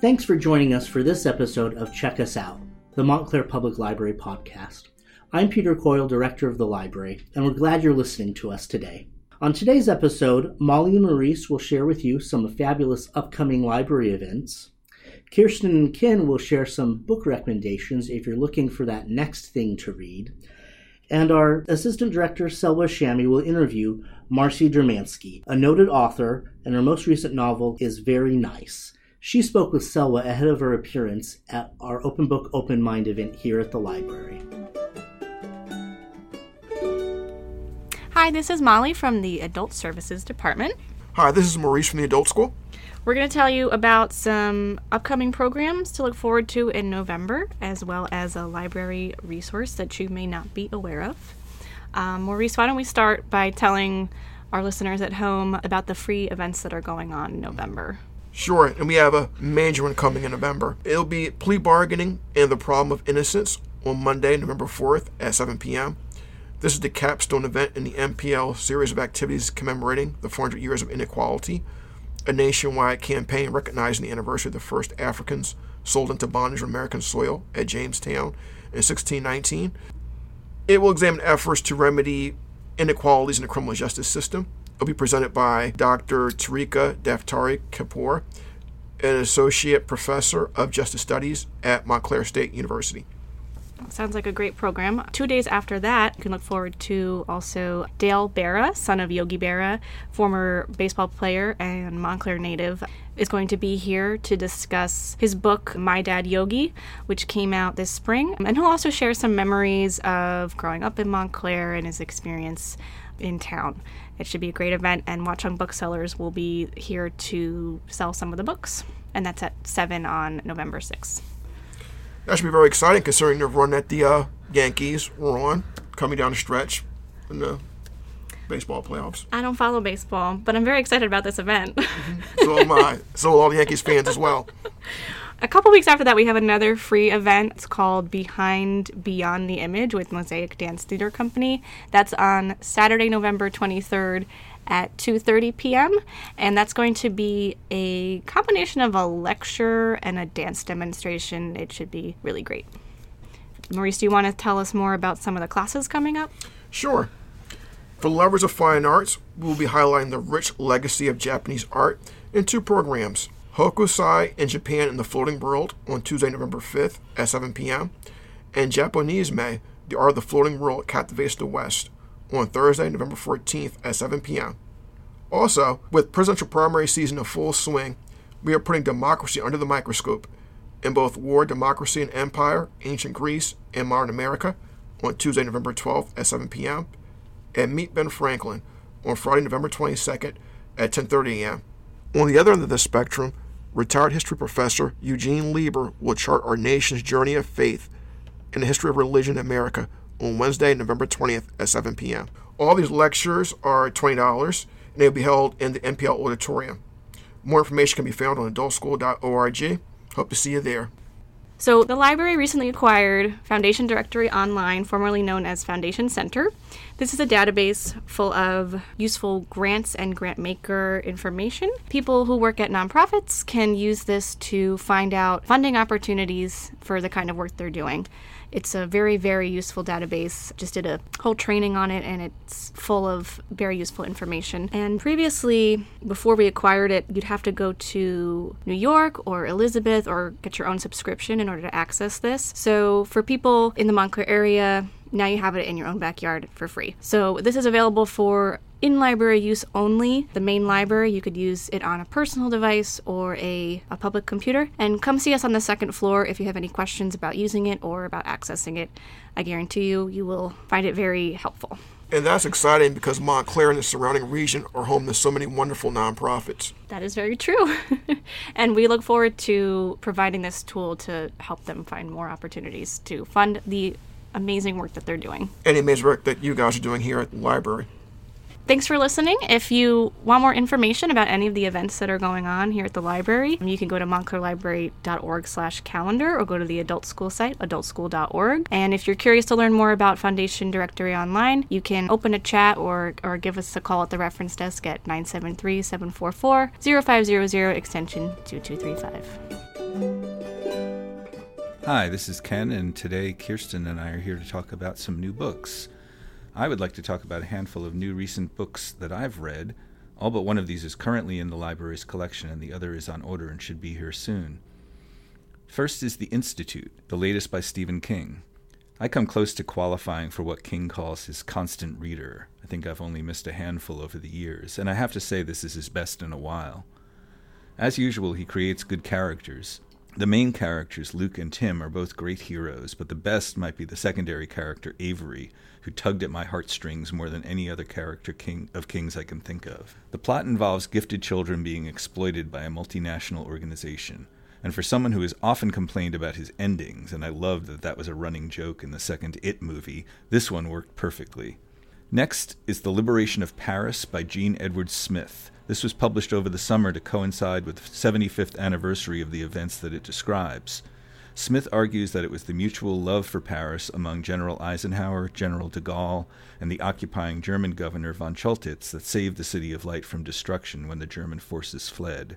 Thanks for joining us for this episode of Check Us Out, the Montclair Public Library podcast. I'm Peter Coyle, Director of the library, and we're glad you're listening to us today. On today's episode, Molly and Maurice will share with you some fabulous upcoming library events. Kirsten and Ken will share some book recommendations if you're looking for that next thing to read. And our Assistant Director, Selwa Shami, will interview Marcy Dermansky, a noted author, and her most recent novel is Very Nice. She spoke with Selwa ahead of her appearance at our Open Book Open Mind event here at the library. Hi, this is Molly from the Adult Services Department. Hi, this is Maurice from the Adult School. We're going to tell you about some upcoming programs to look forward to in November, as well as a library resource that you may not be aware of. Um, Maurice, why don't we start by telling our listeners at home about the free events that are going on in November? Sure, and we have a major one coming in November. It'll be plea bargaining and the problem of innocence on Monday, November 4th at 7 p.m. This is the capstone event in the MPL series of activities commemorating the 400 years of inequality, a nationwide campaign recognizing the anniversary of the first Africans sold into bondage on American soil at Jamestown in 1619. It will examine efforts to remedy inequalities in the criminal justice system. Will be presented by Dr. Tarika Daftari Kapoor, an associate professor of justice studies at Montclair State University. Sounds like a great program. Two days after that, you can look forward to also Dale Berra, son of Yogi Berra, former baseball player and Montclair native, is going to be here to discuss his book, My Dad Yogi, which came out this spring. And he'll also share some memories of growing up in Montclair and his experience in town. It should be a great event, and Watchung Booksellers will be here to sell some of the books. And that's at 7 on November 6th. That should be very exciting considering the run that the uh, Yankees were on coming down the stretch in the baseball playoffs. I don't follow baseball, but I'm very excited about this event. so am I. So are all the Yankees fans as well. A couple weeks after that, we have another free event. It's called Behind Beyond the Image with Mosaic Dance Theater Company. That's on Saturday, November 23rd at 2:30 p.m. and that's going to be a combination of a lecture and a dance demonstration. It should be really great. Maurice, do you want to tell us more about some of the classes coming up? Sure. For lovers of fine arts, we will be highlighting the rich legacy of Japanese art in two programs. Hokusai in Japan in the Floating World on Tuesday, November 5th at 7 p.m. and Japonisme, The Art of the Floating World Captivates the West on Thursday, November 14th at 7 p.m. Also, with presidential primary season in full swing, we are putting democracy under the microscope in both War, Democracy, and Empire, Ancient Greece, and Modern America on Tuesday, November 12th at 7 p.m. and Meet Ben Franklin on Friday, November 22nd at 10:30 a.m. On the other end of the spectrum, retired history professor Eugene Lieber will chart our nation's journey of faith in the history of religion in America on Wednesday, November 20th at 7 p.m. All these lectures are $20 and they'll be held in the MPL auditorium. More information can be found on adultschool.org. Hope to see you there. So, the library recently acquired Foundation Directory Online, formerly known as Foundation Center. This is a database full of useful grants and grant maker information. People who work at nonprofits can use this to find out funding opportunities for the kind of work they're doing. It's a very, very useful database. Just did a whole training on it, and it's full of very useful information. And previously, before we acquired it, you'd have to go to New York or Elizabeth or get your own subscription in order to access this. So, for people in the Montclair area, now you have it in your own backyard for free. So, this is available for in library use only. The main library, you could use it on a personal device or a, a public computer. And come see us on the second floor if you have any questions about using it or about accessing it. I guarantee you, you will find it very helpful. And that's exciting because Montclair and the surrounding region are home to so many wonderful nonprofits. That is very true. and we look forward to providing this tool to help them find more opportunities to fund the amazing work that they're doing. Any amazing work that you guys are doing here at the library. Thanks for listening. If you want more information about any of the events that are going on here at the library, you can go to montclairlibrary.org slash calendar or go to the adult school site, adultschool.org. And if you're curious to learn more about Foundation Directory Online, you can open a chat or, or give us a call at the reference desk at 973-744-0500 extension 2235. Hi, this is Ken, and today Kirsten and I are here to talk about some new books. I would like to talk about a handful of new recent books that I've read. All but one of these is currently in the library's collection, and the other is on order and should be here soon. First is The Institute, the latest by Stephen King. I come close to qualifying for what King calls his constant reader. I think I've only missed a handful over the years, and I have to say this is his best in a while. As usual, he creates good characters. The main characters, Luke and Tim, are both great heroes, but the best might be the secondary character, Avery, who tugged at my heartstrings more than any other character king of kings I can think of. The plot involves gifted children being exploited by a multinational organization. And for someone who has often complained about his endings, and I loved that that was a running joke in the second It movie, this one worked perfectly. Next is The Liberation of Paris by Jean Edward Smith. This was published over the summer to coincide with the 75th anniversary of the events that it describes. Smith argues that it was the mutual love for Paris among General Eisenhower, General de Gaulle, and the occupying German governor von Choltitz that saved the City of Light from destruction when the German forces fled.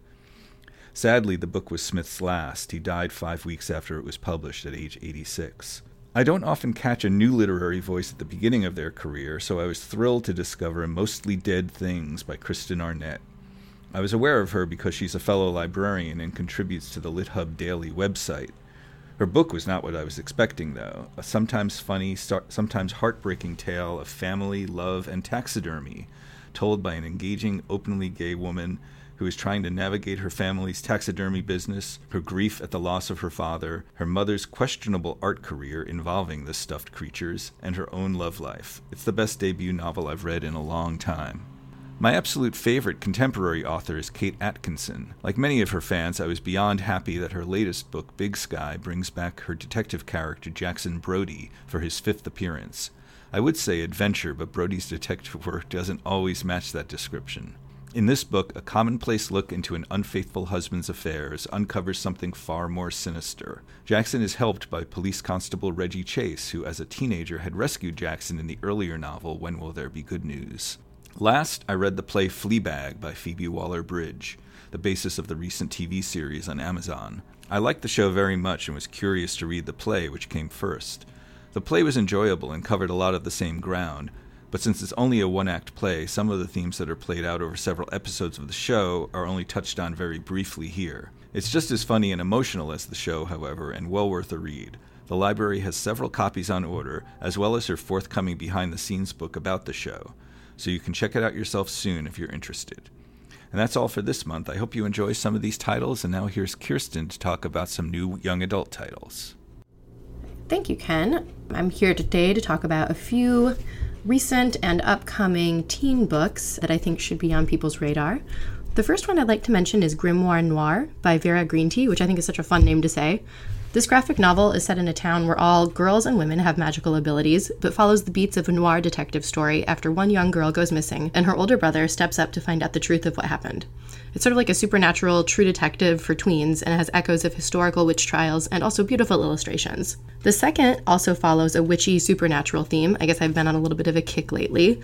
Sadly, the book was Smith's last. He died five weeks after it was published at age 86. I don't often catch a new literary voice at the beginning of their career, so I was thrilled to discover Mostly Dead Things by Kristen Arnett. I was aware of her because she's a fellow librarian and contributes to the LitHub Daily website. Her book was not what I was expecting, though a sometimes funny, sometimes heartbreaking tale of family, love, and taxidermy, told by an engaging, openly gay woman who is trying to navigate her family's taxidermy business, her grief at the loss of her father, her mother's questionable art career involving the stuffed creatures, and her own love life. It's the best debut novel I've read in a long time. My absolute favorite contemporary author is Kate Atkinson. Like many of her fans, I was beyond happy that her latest book, Big Sky, brings back her detective character Jackson Brodie for his fifth appearance. I would say adventure, but Brodie's detective work doesn't always match that description. In this book, a commonplace look into an unfaithful husband's affairs uncovers something far more sinister. Jackson is helped by police constable Reggie Chase, who as a teenager had rescued Jackson in the earlier novel When Will There Be Good News. Last, I read the play Fleabag by Phoebe Waller Bridge, the basis of the recent TV series on Amazon. I liked the show very much and was curious to read the play, which came first. The play was enjoyable and covered a lot of the same ground, but since it's only a one act play, some of the themes that are played out over several episodes of the show are only touched on very briefly here. It's just as funny and emotional as the show, however, and well worth a read. The library has several copies on order, as well as her forthcoming behind the scenes book about the show, so you can check it out yourself soon if you're interested. And that's all for this month. I hope you enjoy some of these titles, and now here's Kirsten to talk about some new young adult titles. Thank you, Ken. I'm here today to talk about a few recent and upcoming teen books that I think should be on people's radar. The first one I'd like to mention is Grimoire Noir by Vera Greentea, which I think is such a fun name to say. This graphic novel is set in a town where all girls and women have magical abilities, but follows the beats of a noir detective story after one young girl goes missing and her older brother steps up to find out the truth of what happened. It's sort of like a supernatural true detective for tweens and it has echoes of historical witch trials and also beautiful illustrations. The second also follows a witchy supernatural theme. I guess I've been on a little bit of a kick lately.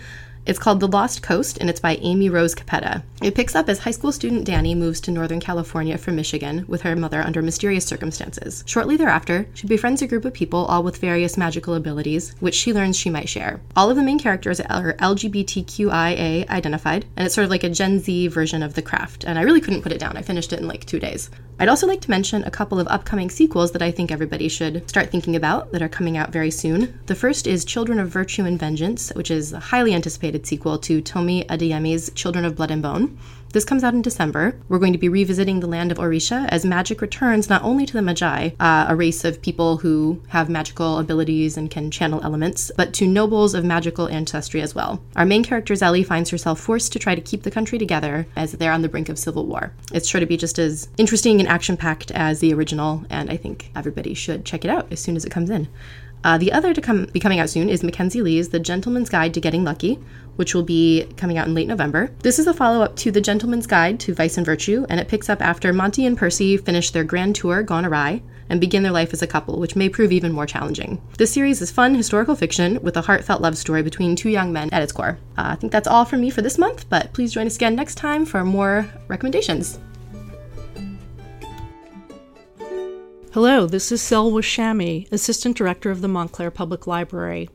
It's called The Lost Coast, and it's by Amy Rose Capetta. It picks up as high school student Danny moves to Northern California from Michigan with her mother under mysterious circumstances. Shortly thereafter, she befriends a group of people, all with various magical abilities, which she learns she might share. All of the main characters are LGBTQIA identified, and it's sort of like a Gen Z version of The Craft, and I really couldn't put it down. I finished it in like two days. I'd also like to mention a couple of upcoming sequels that I think everybody should start thinking about that are coming out very soon. The first is Children of Virtue and Vengeance, which is highly anticipated sequel to Tomi Adeyemi's Children of Blood and Bone. This comes out in December. We're going to be revisiting the land of Orisha as magic returns not only to the maji, uh, a race of people who have magical abilities and can channel elements, but to nobles of magical ancestry as well. Our main character, Zélie, finds herself forced to try to keep the country together as they're on the brink of civil war. It's sure to be just as interesting and action packed as the original, and I think everybody should check it out as soon as it comes in. Uh, the other to come be coming out soon is Mackenzie Lee's The Gentleman's Guide to Getting Lucky, which will be coming out in late November. This is a follow up to The Gentleman's Guide to Vice and Virtue, and it picks up after Monty and Percy finish their grand tour gone awry and begin their life as a couple, which may prove even more challenging. This series is fun historical fiction with a heartfelt love story between two young men at its core. Uh, I think that's all from me for this month, but please join us again next time for more recommendations. Hello, this is Selwa Shami, Assistant Director of the Montclair Public Library.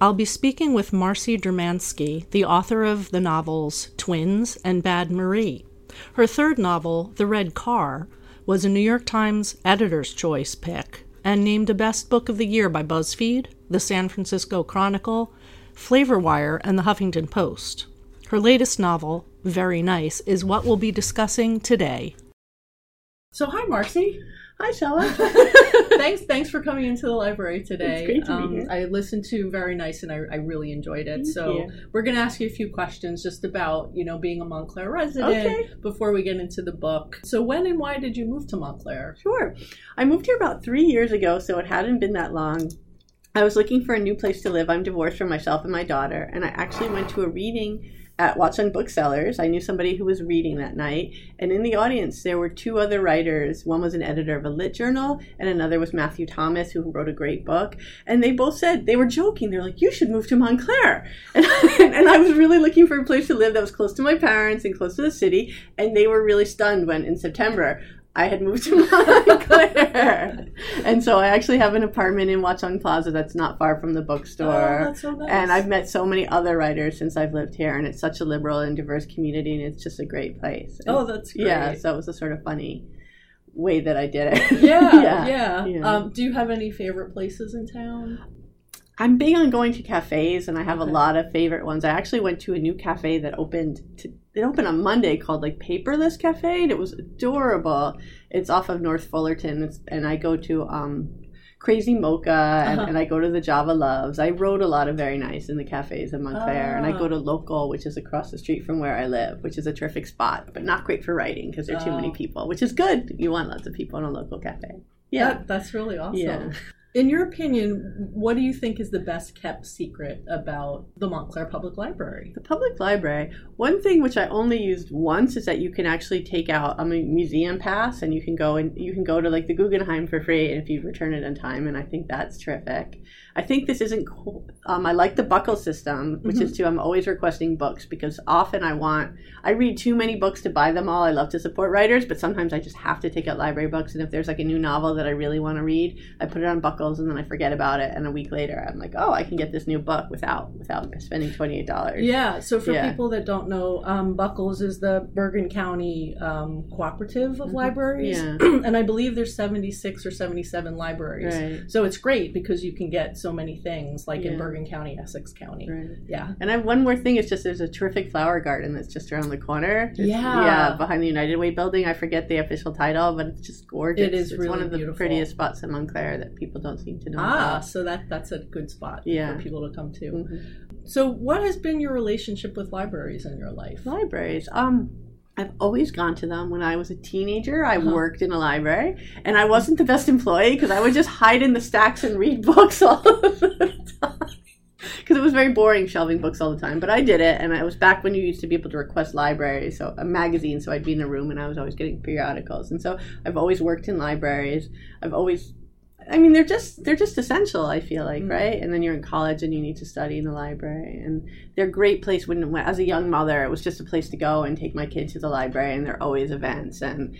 I'll be speaking with Marcy Dermansky, the author of the novels Twins and Bad Marie. Her third novel, The Red Car, was a New York Times Editor's Choice pick and named a Best Book of the Year by BuzzFeed, the San Francisco Chronicle, Flavorwire, and the Huffington Post. Her latest novel, Very Nice, is what we'll be discussing today. So, hi, Marcy. Hi, Shella. thanks, thanks for coming into the library today. It's great to um, be here. I listened to Very Nice, and I, I really enjoyed it. Thank so you. we're going to ask you a few questions just about you know being a Montclair resident Okay. before we get into the book. So when and why did you move to Montclair? Sure. I moved here about three years ago, so it hadn't been that long. I was looking for a new place to live. I'm divorced from myself and my daughter, and I actually went to a reading at Watchung Booksellers. I knew somebody who was reading that night, and in the audience there were two other writers. One was an editor of a lit journal, and another was Matthew Thomas, who wrote a great book. And they both said they were joking. They're like, "You should move to Montclair," and, and I was really looking for a place to live that was close to my parents and close to the city. And they were really stunned when in September I had moved to Montclair. and so I actually have an apartment in Watchung Plaza that's not far from the bookstore. Oh, that's so nice. And I've met so many other writers since I've lived here, and it's such a liberal and diverse community, and it's just a great place. And- Oh, that's great. yeah. So it was a sort of funny way that I did it. Yeah, yeah. yeah. Um, do you have any favorite places in town? I'm big on going to cafes, and I have Okay. a lot of favorite ones. I actually went to a new cafe that opened. To, it opened on Monday called like Paperless Cafe, and it was adorable. It's off of North Fullerton, it's, and I go to um, Crazy Mocha, and, Uh-huh. and I go to the Java Loves. I wrote a lot of very nice in the cafes in Montclair, and I Ah. go to Local, which is across the street from where I live, which is a terrific spot, but not great for writing because there are too Oh. many people, which is good. You want lots of people in a local cafe. Yeah. That, that's really awesome. Yeah. In your opinion, what do you think is the best kept secret about the Montclair Public Library? The public library. One thing which I only used once is that you can actually take out a museum pass and you can go and you can go to like the Guggenheim for free if you return it in time, and I think that's terrific. I think this isn't cool. Um, I like the buckle system, which is too. I'm always requesting books because often I want I read too many books to buy them all. I love to support writers, but sometimes I just have to take out library books. And if there's like a new novel that I really want to read, I put it on BCCLS and then I forget about it. And a week later, I'm like, oh, I can get this new book without without spending twenty eight dollars. Yeah, so for Yeah. people that don't know, um, BCCLS is the Bergen County um, cooperative of libraries. Mm-hmm. Yeah. and I believe there's 76 or 77 libraries. Right. So it's great because you can get so many things like in Bergen County, Essex County. Right. Yeah. And I have one more thing. It's just there's a terrific flower garden that's just around the corner. It's- Yeah. yeah, behind the United Way building. I forget the official title, but it's just gorgeous. It is it's really one of the beautiful. prettiest spots in Montclair that people don't seem to know. Ah, about. so that that's a good spot Yeah. for people to come to. Mhm. So what has been your relationship with libraries in your life? Libraries. Um, I've always gone to them. When I was a teenager, I Uh-huh. worked in a library, and I wasn't the best employee because I would just hide in the stacks and read books all the time. Because it was very boring shelving books all the time, but I did it, and it was back when you used to be able to request libraries, so a magazine. So I'd be in a room, and I was always getting periodicals, and so I've always worked in libraries. I've always I mean, they're just they're just essential. I feel like, Mm. right? And then you're in college and you need to study in the library, and they're a great place. When, when as a young mother, it was just a place to go and take my kid to the library, and there are always events, and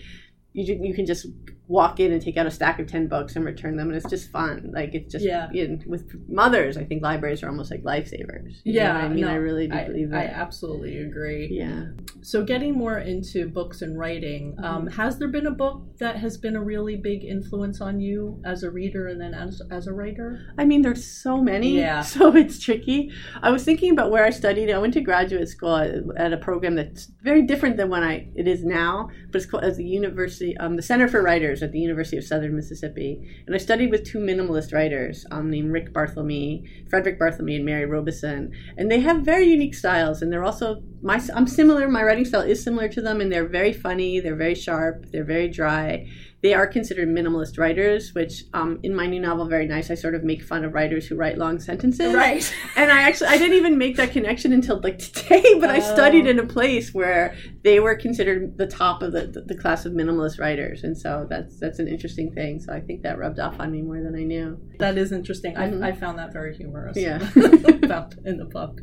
you you can just walk in and take out a stack of ten books and return them, and it's just fun. Like it's just Yeah. you know, with mothers, I think libraries are almost like lifesavers. Yeah, I mean, no, I really do I, believe that I absolutely agree. yeah. So, getting more into books and writing, Mm-hmm. um, has there been a book that has been a really big influence on you as a reader and then as, as a writer? I mean, there's so many, Yeah. so it's tricky. I was thinking about where I studied. I went to graduate school at, at a program that's very different than when I it is now, but it's called as the University, um, the Center for Writers at the University of Southern Mississippi. And I studied with two minimalist writers um, named Rick Barthelme, Frederick Barthelme, and Mary Robison. And they have very unique styles, and they're also my I'm similar. My writing style is similar to them, and they're very funny. They're very sharp. They're very dry they are considered minimalist writers, which um, in my new novel, Very Nice, I sort of make fun of writers who write long sentences. Right. And I actually, I didn't even make that connection until like today, but I studied in a place where they were considered the top of the, the class of minimalist writers. And so that's, that's an interesting thing. So I think that rubbed off on me more than I knew. That is interesting. Mhm. I, I found that very humorous. Yeah. about in the book.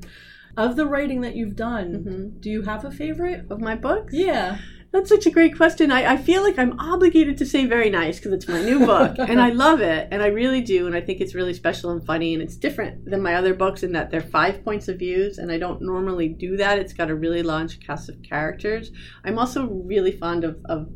Of the writing that you've done, Mhm. do you have a favorite? Of my books? Yeah. That's such a great question. I, I feel like I'm obligated to say very nice because it's my new book and I love it and I really do and I think it's really special and funny and it's different than my other books in that they're five points of views and I don't normally do that. It's got a really large cast of characters. I'm also really fond of, of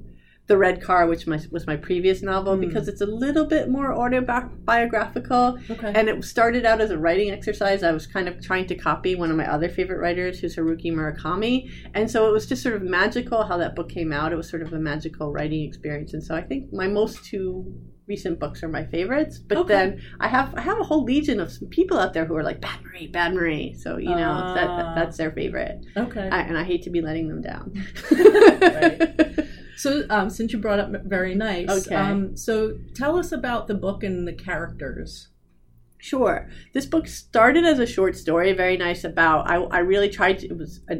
the Red Car, which my, was my previous novel, Mm. because it's a little bit more autobiographical. Okay. And it started out as a writing exercise. I was kind of trying to copy one of my other favorite writers, who's Haruki Murakami. And so it was just sort of magical how that book came out. It was sort of a magical writing experience. And so I think my most two recent books are my favorites. But Okay. then I have I have a whole legion of some people out there who are like Bad Marie, Bad Marie. So you know that, Ah. that that's their favorite. okay. I, and I hate to be letting them down. So, um, since you brought up Very Nice, Okay. um, so tell us about the book and the characters. Sure. This book started as a short story, very nice about. I, I really tried to. It was a,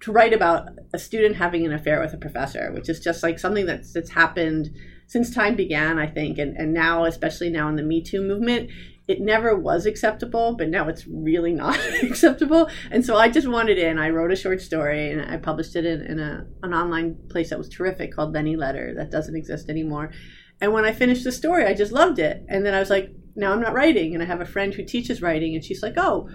to write about a student having an affair with a professor, which is just like something that's that's happened since time began, I think, and and now, especially now in the Me Too movement, it never was acceptable, but now it's really not acceptable. And so I just wanted in. I wrote a short story and I published it in, in a an online place that was terrific called Lenny Letter that doesn't exist anymore. And when I finished the story, I just loved it. And then I was like, now I'm not writing. And I have a friend who teaches writing, and she's like, oh,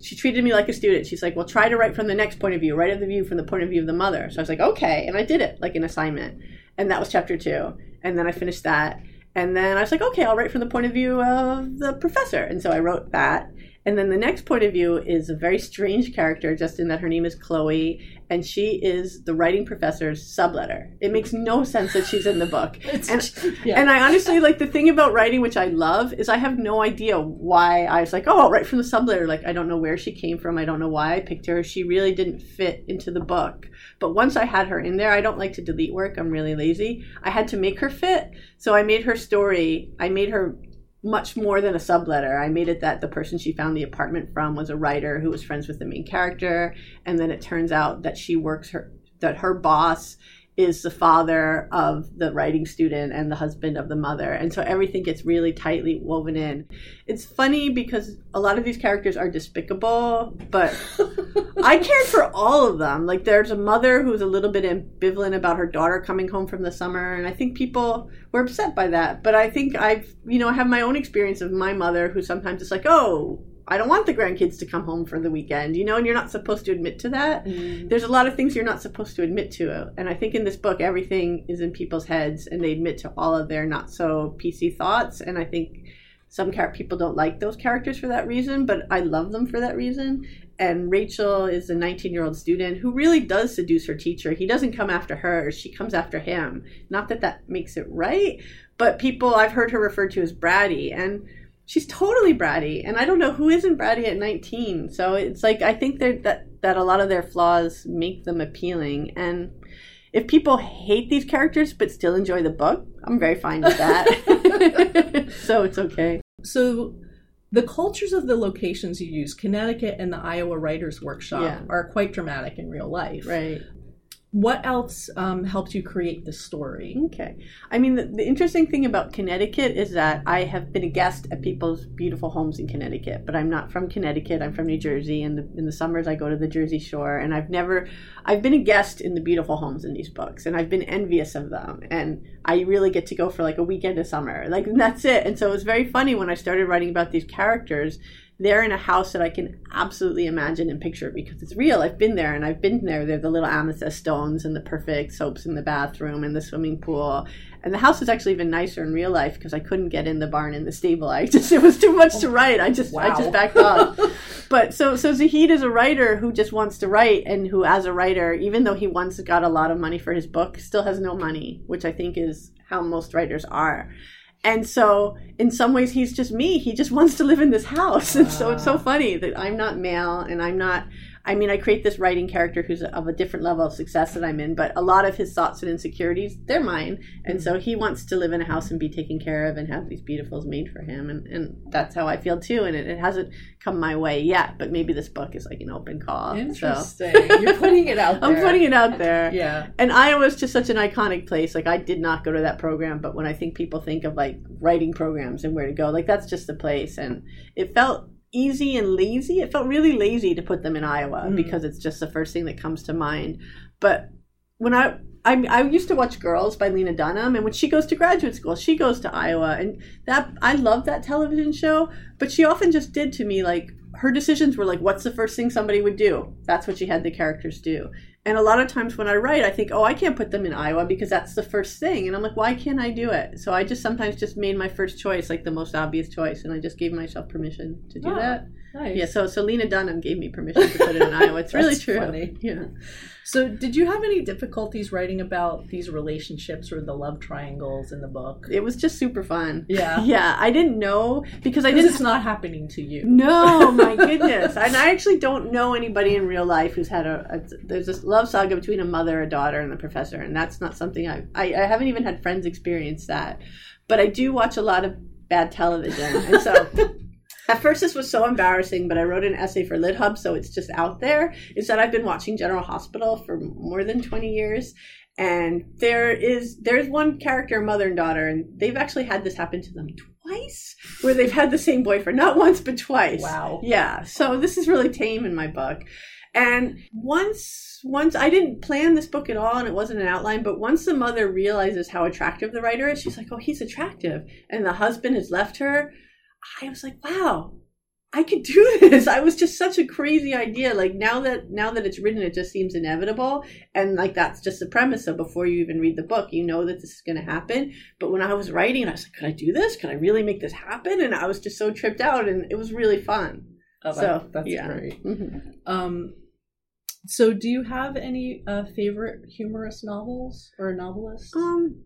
she treated me like a student. She's like, well, try to write from the next point of view, write of the view from the point of view of the mother. So I was like, okay. And I did it like an assignment. And that was chapter two. And then I finished that. And then I was like, okay, I'll write from the point of view of the professor. And so I wrote that. And then the next point of view is a very strange character, just in that her name is Chloe, and she is the writing professor's subletter. It makes no sense that she's in the book. And, yeah. and I honestly like the thing about writing, which I love, is I have no idea why I was like, oh, I'll write from the subletter. Like, I don't know where she came from. I don't know why I picked her. She really didn't fit into the book. But once I had her in there, I don't like to delete work. I'm really lazy. I had to make her fit. So I made her story, I made her much more than a subletter. I made it that the person she found the apartment from was a writer who was friends with the main character, and then it turns out that she works her that her boss is the father of the writing student and the husband of the mother. And so everything gets really tightly woven in. It's funny because a lot of these characters are despicable, but I cared for all of them. Like there's a mother who's a little bit ambivalent about her daughter coming home from the summer, and I think people were upset by that. But I think I've, you know, I have my own experience of my mother who sometimes is like, oh, I don't want the grandkids to come home for the weekend, you know, and you're not supposed to admit to that. Mm-hmm. There's a lot of things you're not supposed to admit to. And I think in this book, everything is in people's heads and they admit to all of their not so PC thoughts. And I think some char- people don't like those characters for that reason, but I love them for that reason. And Rachel is a 19 year old student who really does seduce her teacher. He doesn't come after her, she comes after him. Not that that makes it right, but people, I've heard her referred to as bratty. And she's totally bratty and i don't know who isn't bratty at 19 so it's like i think that that a lot of their flaws make them appealing and if people hate these characters but still enjoy the book i'm very fine with that so it's okay So, the cultures of the locations you use, Connecticut and the Iowa Writers Workshop, Yeah. are quite dramatic in real life. right What else um, helped you create the story? Okay. I mean, the, the interesting thing about Connecticut is that I have been a guest at people's beautiful homes in Connecticut, but I'm not from Connecticut. I'm from New Jersey. And the, in the summers, I go to the Jersey Shore. And I've never, I've been a guest in the beautiful homes in these books, and I've been envious of them. And I really get to go for like a weekend of summer. Like, that's it. And so it was very funny when I started writing about these characters they're in a house that I can absolutely imagine and picture because it's real. I've been there and I've been there. They're the little amethyst stones and the perfect soaps in the bathroom and the swimming pool. And the house is actually even nicer in real life because I couldn't get in the barn and the stable. I just it was too much to oh, write. I just I just backed off. but so so Zahid is a writer who just wants to write and who as a writer, even though he once got a lot of money for his book, still has no money, which I think is how most writers are. And so, in some ways, he's just me. He just wants to live in this house. And so, it's so ah. funny that I'm not male and I'm not. I mean, I create this writing character who's of a different level of success that I'm in, but a lot of his thoughts and insecurities, they're mine. And so, he wants to live in a house and be taken care of and have these beautifuls made for him. And, and that's how I feel too. And it, it hasn't come my way yet, but maybe this book is like an open call. So, Interesting. You're putting it out there. I'm putting it out there. Yeah. And Iowa is just such an iconic place. Like I did not go to that program, but when I think people think of like writing programs and where to go, like that's just the place. And it felt easy and lazy. It felt really lazy to put them in Iowa Mm. because it's just the first thing that comes to mind. But when I I I used to watch Girls by Lena Dunham, and when she goes to graduate school, she goes to Iowa, and that I love that television show. But she often just did to me like her decisions were like, what's the first thing somebody would do? That's what she had the characters do. And a lot of times when I write, I think, oh, I can't put them in Iowa because that's the first thing. And I'm like, why can't I do it? So I just sometimes just made my first choice like the most obvious choice, and I just gave myself permission to do Oh, that. Nice. Yeah, so Lena Dunham gave me permission to put it in Iowa. It's really true. funny. Yeah. So, did you have any difficulties writing about these relationships or the love triangles in the book? It was just super fun. Yeah. Yeah, I didn't know because I didn't it's not happening to you. No, my goodness. And I actually don't know anybody in real life who's had a, a there's this love saga between a mother, a daughter, and a professor, and that's not something I, I I haven't even had friends experience that. But I do watch a lot of bad television. And so at first this was so embarrassing, but I wrote an essay for LitHub, so it's just out there. Is that I've been watching General Hospital for more than 20 years. And there is there's one character, mother and daughter, and they've actually had this happen to them twice, where they've had the same boyfriend, not once but twice. Wow. Yeah. So this is really tame in my book. And once once I didn't plan this book at all and it wasn't an outline, but once the mother realizes how attractive the writer is, she's like, Oh, he's attractive. And the husband has left her. I was like, Wow, I could do this. I was just such a crazy idea. Like now that now that it's written, it just seems inevitable. And like that's just the premise. So before you even read the book, you know that this is gonna happen. But when I was writing, I was like, Could I do this? Could I really make this happen? And I was just so tripped out and it was really fun. Oh, So, that- that's yeah. great. Mhm. Um, so, do you have any uh, favorite humorous novels or novelists? Um,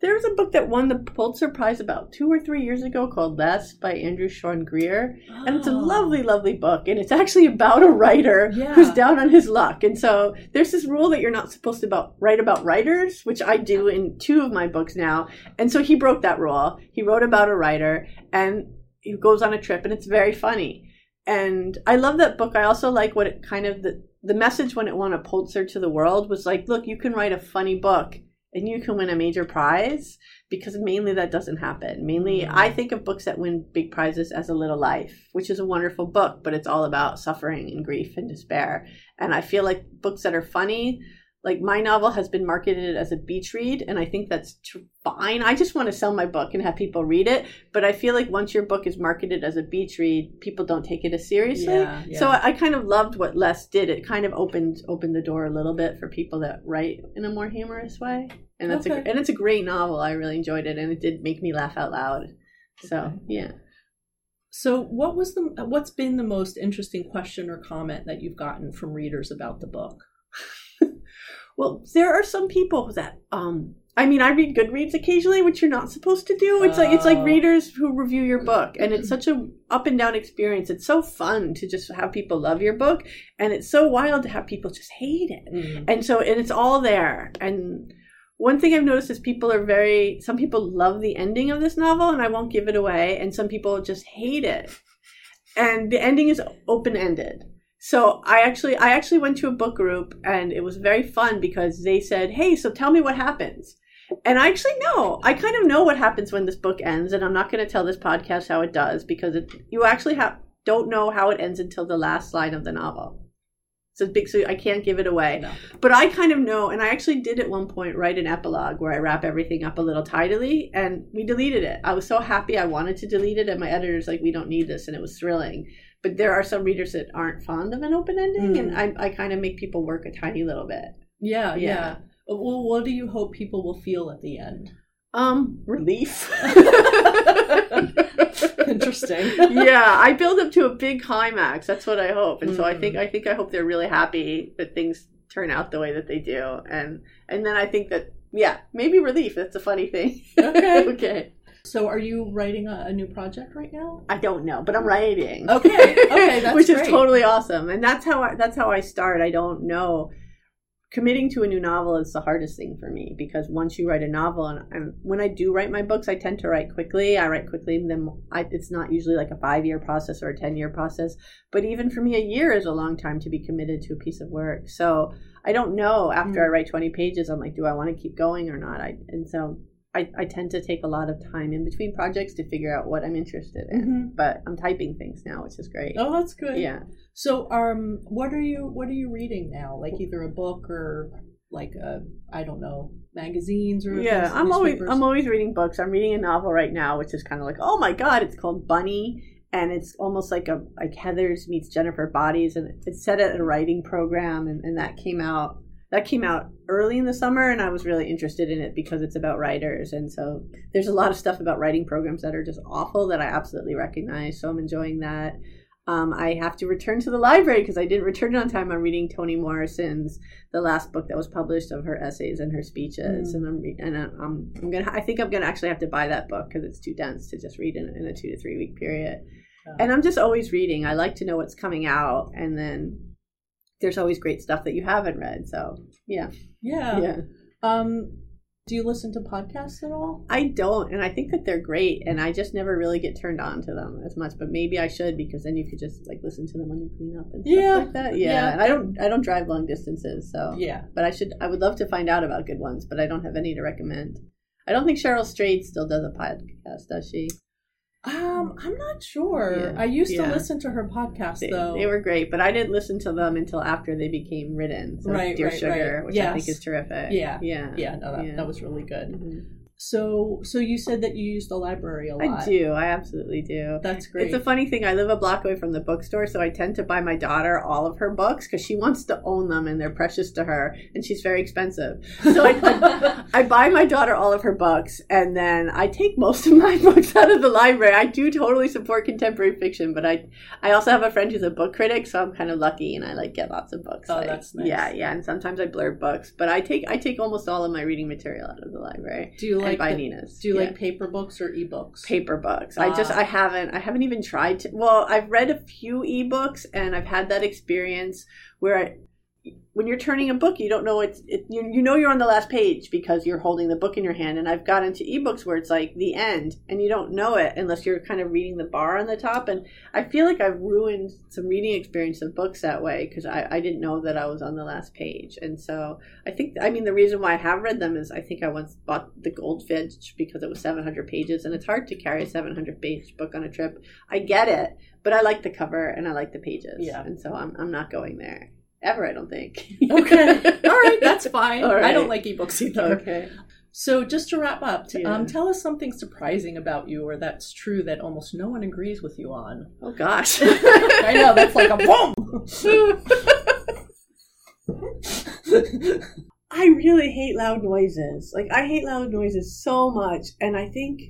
there's a book that won the Pulitzer Prize about two or three years ago called Less by Andrew Sean Greer. And it's a Oh. lovely, lovely book. And it's actually about a writer Yeah. who's down on his luck. And so there's this rule that you're not supposed to about, write about writers, which I do in two of my books now. And so he broke that rule. He wrote about a writer and he goes on a trip and it's very funny. And I love that book. I also like what it kind of the the message when it won a Pulitzer to the world was like, look, you can write a funny book and you can win a major prize because mainly that doesn't happen. Mainly, Mm. I think of books that win big prizes as A Little Life, which is a wonderful book, but it's all about suffering and grief and despair. And I feel like books that are funny, like my novel has been marketed as a beach read, and I think that's tr- fine. I just want to sell my book and have people read it, but I feel like once your book is marketed as a beach read, people don't take it as seriously. Yeah, yeah. So I, I kind of loved what Less did. It kind of opened opened the door a little bit for people that write in a more humorous way, and that's a and it's a great novel. I really enjoyed it, and it did make me laugh out loud. So Okay. yeah. So, what was the what's been the most interesting question or comment that you've gotten from readers about the book? Well, there are some people that um I mean, I read Goodreads occasionally, which you're not supposed to do. It's like it's like Oh. readers who review your book, and it's such a up and down experience. It's so fun to just have people love your book, and it's so wild to have people just hate it. And so, and it's all there. And one thing I've noticed is people are very. Some people love the ending of this novel, and I won't give it away. And some people just hate it. And the ending is open ended. So I actually I actually went to a book group and it was very fun because they said, "Hey, so tell me what happens." And I actually know. I kind of know what happens when this book ends and I'm not going to tell this podcast how it does because it, you actually have don't know how it ends until the last line of the novel. So it's big so I can't give it away. No. But I kind of know and I actually did at one point write an epilogue where I wrap everything up a little tidily and we deleted it. I was so happy I wanted to delete it and my editor's like we don't need this and it was thrilling but there are some readers that aren't fond of an open ending, Mm. and I, I kind of make people work a tiny little bit. Yeah, yeah. Yeah. Well, what do you hope people will feel at the end? Um, relief. Interesting. yeah, I build up to a big climax. That's what I hope, and so I Mm. think I think I hope they're really happy that things turn out the way that they do, and and then I think that yeah, maybe relief. That's a funny thing. Okay. okay. So, are you writing a, a new project right now? I don't know, but I'm writing. Okay, okay, that's which is totally awesome, and that's how I, that's how I start. I don't know. Committing to a new novel is the hardest thing for me because once you write a novel, and, and when I do write my books, I tend to write quickly. I write quickly, then I, it's not usually like a five year process or a ten year process. But even for me, a year is a long time to be committed to a piece of work. So I don't know. After Mm. I write twenty pages, I'm like, do I want to keep going or not? I and so I, I tend to take a lot of time in between projects to figure out what I'm interested in. Mhm. But I'm typing things now, which is great. Oh, that's good. Yeah. So, um, what are you what are you reading now? Like either a book or like a I don't know magazines or Yeah, I'm always? I'm always reading books. I'm reading a novel right now, which is kind of like, oh my god, it's called Bunny, and it's almost like a like Heathers meets Jennifer Bodies, and it's set at a writing program, and, and that came out that came out early in the summer, and I was really interested in it because it's about writers, and so there's a lot of stuff about writing programs that are just awful that I absolutely recognize. So I'm enjoying that. Um, I have to return to the library because I didn't return on time. I'm reading Toni Morrison's the last book that was published of her essays and her speeches, and I'm re- and I'm, I'm gonna I think I'm gonna actually have to buy that book because it's too dense to just read in, in a two to three week period. And I'm just always reading. I like to know what's coming out, and then there's always great stuff that you haven't read. So yeah, yeah. yeah. Um, do you listen to podcasts at all? I don't, and I think that they're great, and I just never really get turned on to them as much. But maybe I should because then you could just like listen to them when you clean up and stuff Yeah, like that. Yeah. yeah. and I don't, I don't drive long distances, so Yeah. But I should, I would love to find out about good ones, but I don't have any to recommend. I don't think Cheryl Strayed still does a podcast, does she? Um, I'm not sure. Yeah. I used Yeah. to listen to her podcast They, though. they were great, but I didn't listen to them until after they became written. So Right, Dear right, Sugar, right. which I think Yes. is terrific. Yeah. yeah, yeah, no, that, Yeah. that was really good. Mhm. So, so you said that you use the library a lot. I do. I absolutely do. That's great. It's a funny thing. I live a block away from the bookstore, so I tend to buy my daughter all of her books because she wants to own them and they're precious to her, and she's very expensive. So I, I, buy my daughter all of her books, and then I take most of my books out of the library. I do totally support contemporary fiction, but I I also have a friend who's a book critic, so I'm kind of lucky, and I like get lots of books. Oh, Like, that's nice. Yeah, yeah, and sometimes I blurb books, but I take I take almost all of my reading material out of the library. do you and like buy the- Nina's. Do you Yeah like paper books or ebooks? paper books. I just Ah. I haven't I haven't even tried to. Well, I've read a few ebooks and I've had that experience where I, when you're turning a book, you don't know it's it, you you know you're on the last page because you're holding the book in your hand. And I've got into ebooks where it's like the end and you don't know it unless you're kind of reading the bar on the top. And I feel like I've ruined some reading experience of books that way because I I didn't know that I was on the last page. And so I think I mean the reason why I have read them is I think I once bought the Goldfinch because it was 700 pages and it's hard to carry a 700 page book on a trip. I get it, but I like the cover and I like the pages. Yeah. and so I'm I'm not going there ever. I don't think. Okay. All right, that's fine. I don't like ebooks either. okay. So, just to wrap up, Yeah. um, tell us something surprising about you, or that's true that almost no one agrees with you on. Oh gosh. I know that's like a boom. I really hate loud noises. Like I hate loud noises so much, and I think,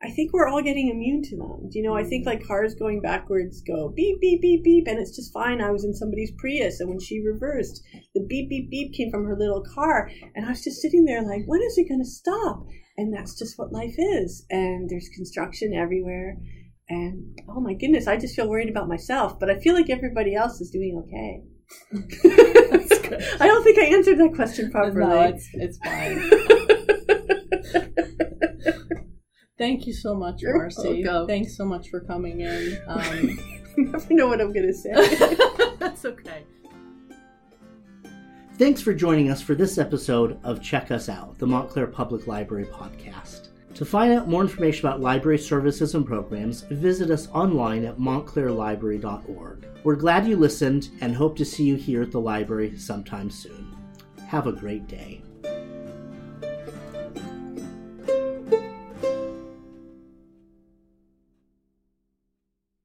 I think we're all getting immune to them. Do you know? I think mm-hmm. like cars going backwards go beep beep beep beep, and it's just fine. I was in somebody's Prius, and when she reversed, the beep beep beep came from her little car, and I was just sitting there like, when is it going to stop? And that's just what life is. And there's construction everywhere. And oh my goodness, I just feel worried about myself, but I feel like everybody else is doing okay. I don't think I answered that question properly. No, it's it's fine. Thank you so much, You're Marcy. welcome. Thanks so much for coming in. Um, I never know what I'm going to say. that's okay. Thanks for joining us for this episode of Check Us Out, the Montclair Public Library podcast. To find out more information about library services and programs, visit us online at montclairlibrary.org. We're glad you listened and hope to see you here at the library sometime soon. Have a great day.